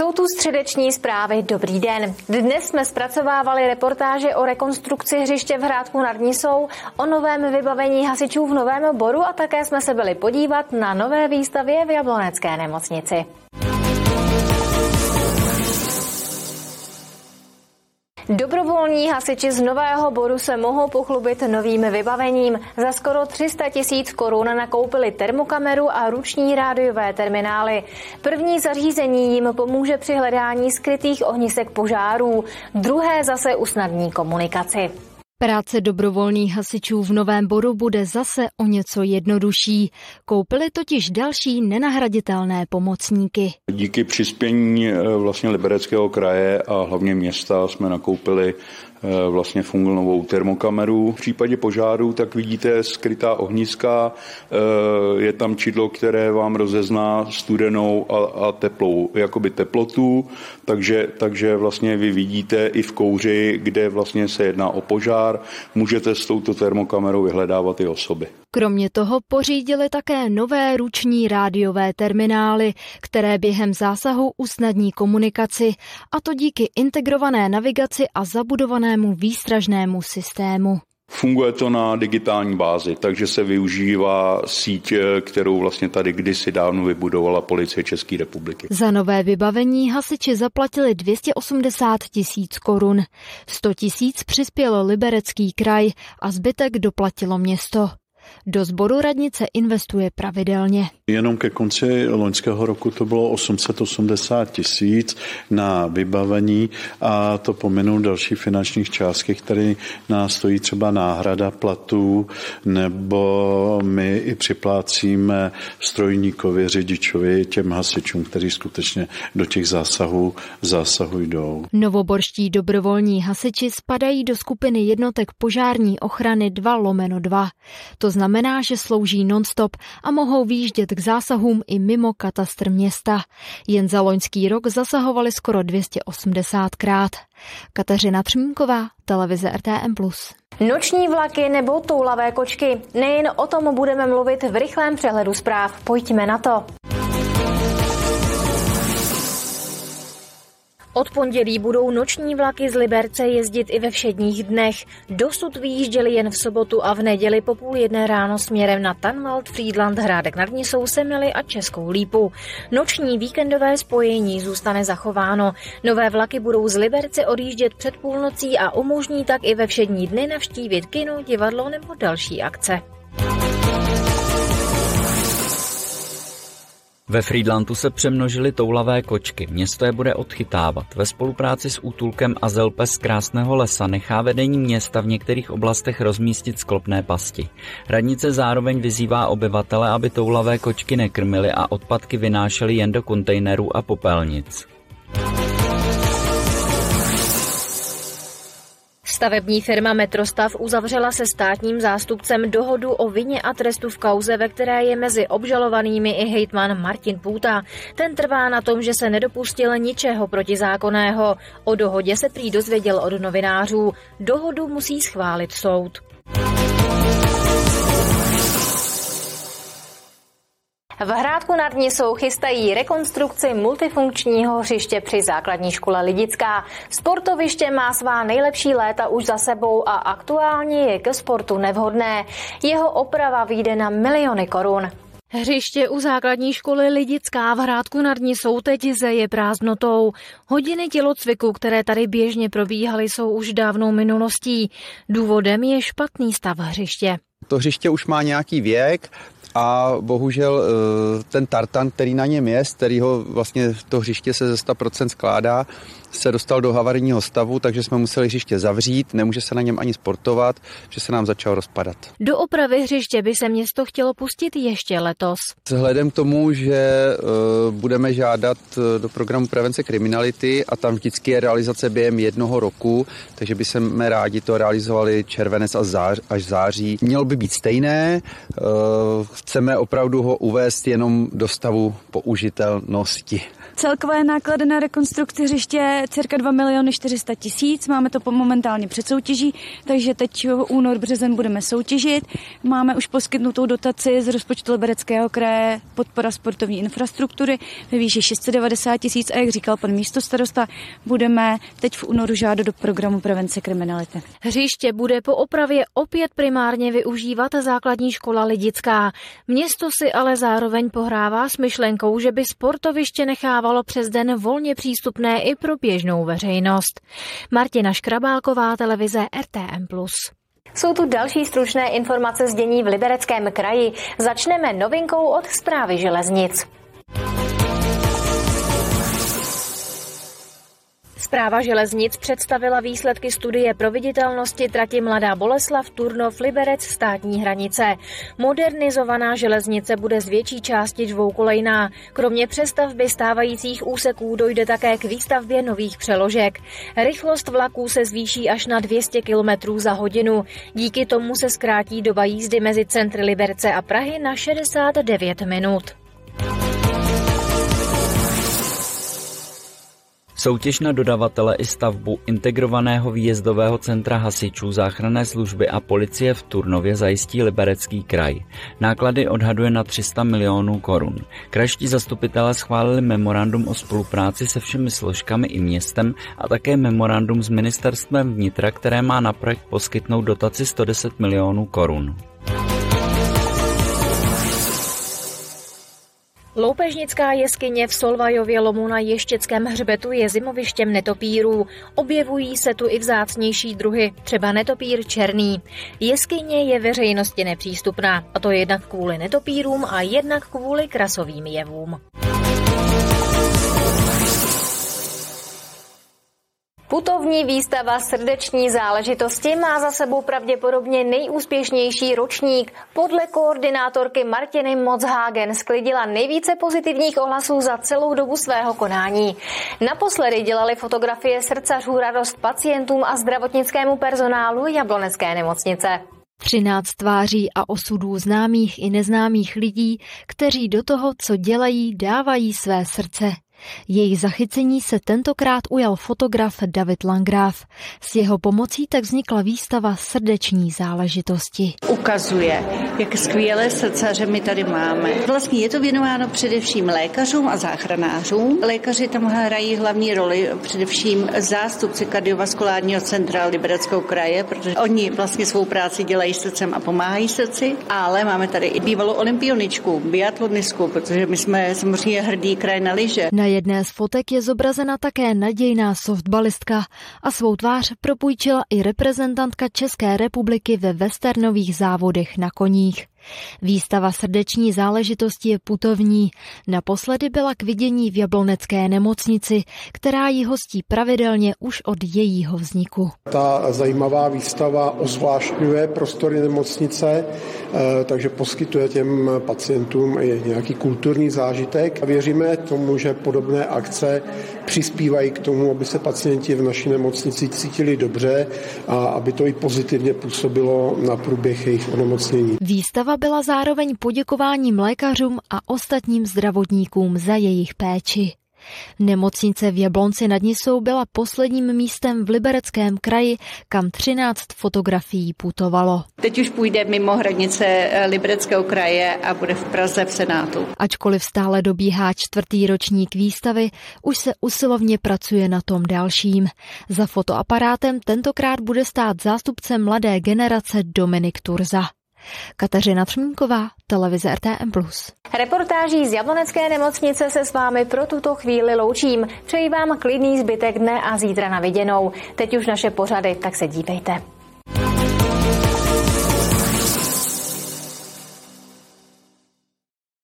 Jsou tu středeční zprávy. Dobrý den. Dnes jsme zpracovávali reportáže o rekonstrukci hřiště v Hrádku nad Nisou, o novém vybavení hasičů v Novém Boru a také jsme se byli podívat na nové výstavě v Jablonecké nemocnici. Dobrovolní hasiči z Nového Boru se mohou pochlubit novým vybavením. Za skoro 300 tisíc korun nakoupili termokameru a ruční rádiové terminály. První zařízení jim pomůže při hledání skrytých ohnisek požárů, druhé zase usnadní komunikaci. Práce dobrovolných hasičů v Novém Boru bude zase o něco jednodušší. Koupili totiž další nenahraditelné pomocníky. Díky přispění eh, vlastně Libereckého kraje a hlavně města jsme nakoupili vlastně novou termokameru. V případě požáru tak vidíte skrytá ohniska, eh, je tam čidlo, které vám rozezná studenou a, a teplou, jakoby teplotu, takže, takže vlastně vy vidíte i v kouři, kde vlastně se jedná o požár, můžete s touto termokamerou vyhledávat i osoby. Kromě toho pořídili také nové ruční rádiové terminály, které během zásahu usnadní komunikaci, a to díky integrované navigaci a zabudovanému výstražnému systému. Funguje to na digitální bázi, takže se využívá síť, kterou vlastně tady kdysi dávno vybudovala policie České republiky. Za nové vybavení hasiči zaplatili 280 tisíc korun. 100 tisíc přispěl Liberecký kraj a zbytek doplatilo město. Do sboru radnice investuje pravidelně. Jenom ke konci loňského roku to bylo 880 tisíc na vybavení a to pominu další finančních částky, které nás stojí třeba náhrada platů, nebo my i připlácíme strojníkovi, řidičovi, těm hasičům, kteří skutečně do těch zásahů, zásahů jdou. Novoborští dobrovolní hasiči spadají do skupiny jednotek požární ochrany 2 lomeno 2. To znamená, že slouží nonstop a mohou výjíždět k zásahům i mimo katastr města. Jen za loňský rok zasahovali skoro 280 krát. Kateřina Třmínková, televize RTM+. Noční vlaky nebo toulavé kočky. Nejen o tom budeme mluvit v rychlém přehledu zpráv. Pojďme na to. Od pondělí budou noční vlaky z Liberce jezdit i ve všedních dnech. Dosud vyjížděli jen v sobotu a v neděli po půl jedné ráno směrem na Tanwald, Friedland, Hrádek nad Nisou, Semily a Českou Lípu. Noční víkendové spojení zůstane zachováno. Nové vlaky budou z Liberce odjíždět před půlnocí a umožní tak i ve všední dny navštívit kino, divadlo nebo další akce. Ve Friedlandu se přemnožily toulavé kočky. Město je bude odchytávat. Ve spolupráci s útulkem Azelpe z Krásného lesa nechá vedení města v některých oblastech rozmístit sklopné pasti. Radnice zároveň vyzývá obyvatele, aby toulavé kočky nekrmily a odpadky vynášely jen do kontejnerů a popelnic. Stavební firma Metrostav uzavřela se státním zástupcem dohodu o vině a trestu v kauze, ve které je mezi obžalovanými i hejtman Martin Půta. Ten trvá na tom, že se nedopustil ničeho protizákonného. O dohodě se prý dozvěděl od novinářů. Dohodu musí schválit soud. V Hrádku nad Nisou chystají rekonstrukci multifunkčního hřiště při základní škole Lidická. Sportoviště má svá nejlepší léta už za sebou a aktuálně je ke sportu nevhodné. Jeho oprava vyjde na miliony korun. Hřiště u základní školy Lidická v Hrádku nad Nisou teď zeje prázdnotou. Hodiny tělocviku, které tady běžně probíhaly, jsou už dávnou minulostí. Důvodem je špatný stav hřiště. To hřiště už má nějaký věk, a bohužel eh, ten tartan, který na něm je, z kterého vlastně to hřiště se ze 100% skládá, se dostal do havarijního stavu, takže jsme museli hřiště zavřít, nemůže se na něm ani sportovat, že se nám začal rozpadat. Do opravy hřiště by se město chtělo pustit ještě letos. Vzhledem k tomu, že uh, budeme žádat eh, do programu prevence kriminality a tam vždycky je realizace během jednoho roku, takže by jsme rádi to realizovali červenec až září. Mělo by být stejné, uh, chceme opravdu ho uvést jenom do stavu použitelnosti. Celkové náklady na rekonstrukci hřiště cirka 2 miliony 400 tisíc. Máme to momentálně před soutěží, takže teď únor, březen budeme soutěžit. Máme už poskytnutou dotaci z rozpočtu Libereckého kraje podpora sportovní infrastruktury ve výši 690 tisíc a jak říkal pan místostarosta, budeme teď v únoru žádat do programu prevence kriminality. Hřiště bude po opravě opět primárně využívat základní škola Lidická. Město si ale zároveň pohrává s myšlenkou, že by sportoviště nechávalo přes den volně přístupné i pro běžnou veřejnost. Martina Škrabálková, televize RTM+. Jsou tu další stručné informace z dění v Libereckém kraji. Začneme novinkou od zprávy železnic. Zpráva železnic představila výsledky studie proveditelnosti trati Mladá Boleslav Turnov Liberec státní hranice. Modernizovaná železnice bude z větší části dvoukolejná. Kromě přestavby stávajících úseků dojde také k výstavbě nových přeložek. Rychlost vlaků se zvýší až na 200 km za hodinu. Díky tomu se zkrátí doba jízdy mezi centry Liberce a Prahy na 69 minut. Soutěž na dodavatele i stavbu integrovaného výjezdového centra hasičů, záchranné služby a policie v Turnově zajistí Liberecký kraj. Náklady odhaduje na 300 milionů korun. Krajští zastupitelé schválili memorandum o spolupráci se všemi složkami i městem a také memorandum s ministerstvem vnitra, které má na projekt poskytnout dotaci 110 milionů korun. Loupežnická jeskyně v Solvajově lomu na Ještěckém hřbetu je zimovištěm netopírů. Objevují se tu i vzácnější druhy, třeba netopír černý. Jeskyně je veřejnosti nepřístupná, a to jednak kvůli netopírům a jednak kvůli krasovým jevům. Putovní výstava srdeční záležitosti má za sebou pravděpodobně nejúspěšnější ročník. Podle koordinátorky Martiny Mozhagen sklidila nejvíce pozitivních ohlasů za celou dobu svého konání. Naposledy dělali fotografie srdcařů radost pacientům a zdravotnickému personálu Jablonecké nemocnice. 13 tváří a osudů známých i neznámých lidí, kteří do toho, co dělají, dávají své srdce. Její zachycení se tentokrát ujal fotograf David Langráv. S jeho pomocí tak vznikla výstava srdeční záležitosti. Ukazuje, jak skvělé srdcaře my tady máme. Vlastně je to věnováno především lékařům a záchranářům. Lékaři tam hrají hlavní roli především zástupci kardiovaskulárního centra Libereckého kraje, protože oni vlastně svou práci dělají srdcem a pomáhají srdci, ale máme tady i bývalou olympioničku, biatlonistku, protože my jsme samozřejmě hrdý kraj na lyže. Na jedné z fotek je zobrazena také nadějná softbalistka a svou tvář propůjčila i reprezentantka České republiky ve westernových závodech na koních. Výstava srdeční záležitosti je putovní. Naposledy byla k vidění v Jablonecké nemocnici, která ji hostí pravidelně už od jejího vzniku. Ta zajímavá výstava ozvláštňuje prostory nemocnice, eh, takže poskytuje těm pacientům i nějaký kulturní zážitek. Věříme tomu, že podobné akce přispívají k tomu, aby se pacienti v naší nemocnici cítili dobře a aby to i pozitivně působilo na průběh jejich onemocnění. Výstava byla zároveň poděkováním lékařům a ostatním zdravotníkům za jejich péči. Nemocnice v Jablonci nad Nisou byla posledním místem v Libereckém kraji, kam 13 fotografií putovalo. Teď už půjde mimo hranice eh, Libereckého kraje a bude v Praze v Senátu. Ačkoliv stále dobíhá čtvrtý ročník výstavy, už se usilovně pracuje na tom dalším. Za fotoaparátem tentokrát bude stát zástupce mladé generace Dominik Turza. Kateřina Třmínková, televize RTM+. Reportáží z Jablonecké nemocnice se s vámi pro tuto chvíli loučím. Přeji vám klidný zbytek dne a zítra na viděnou. Teď už naše pořady, tak se dívejte.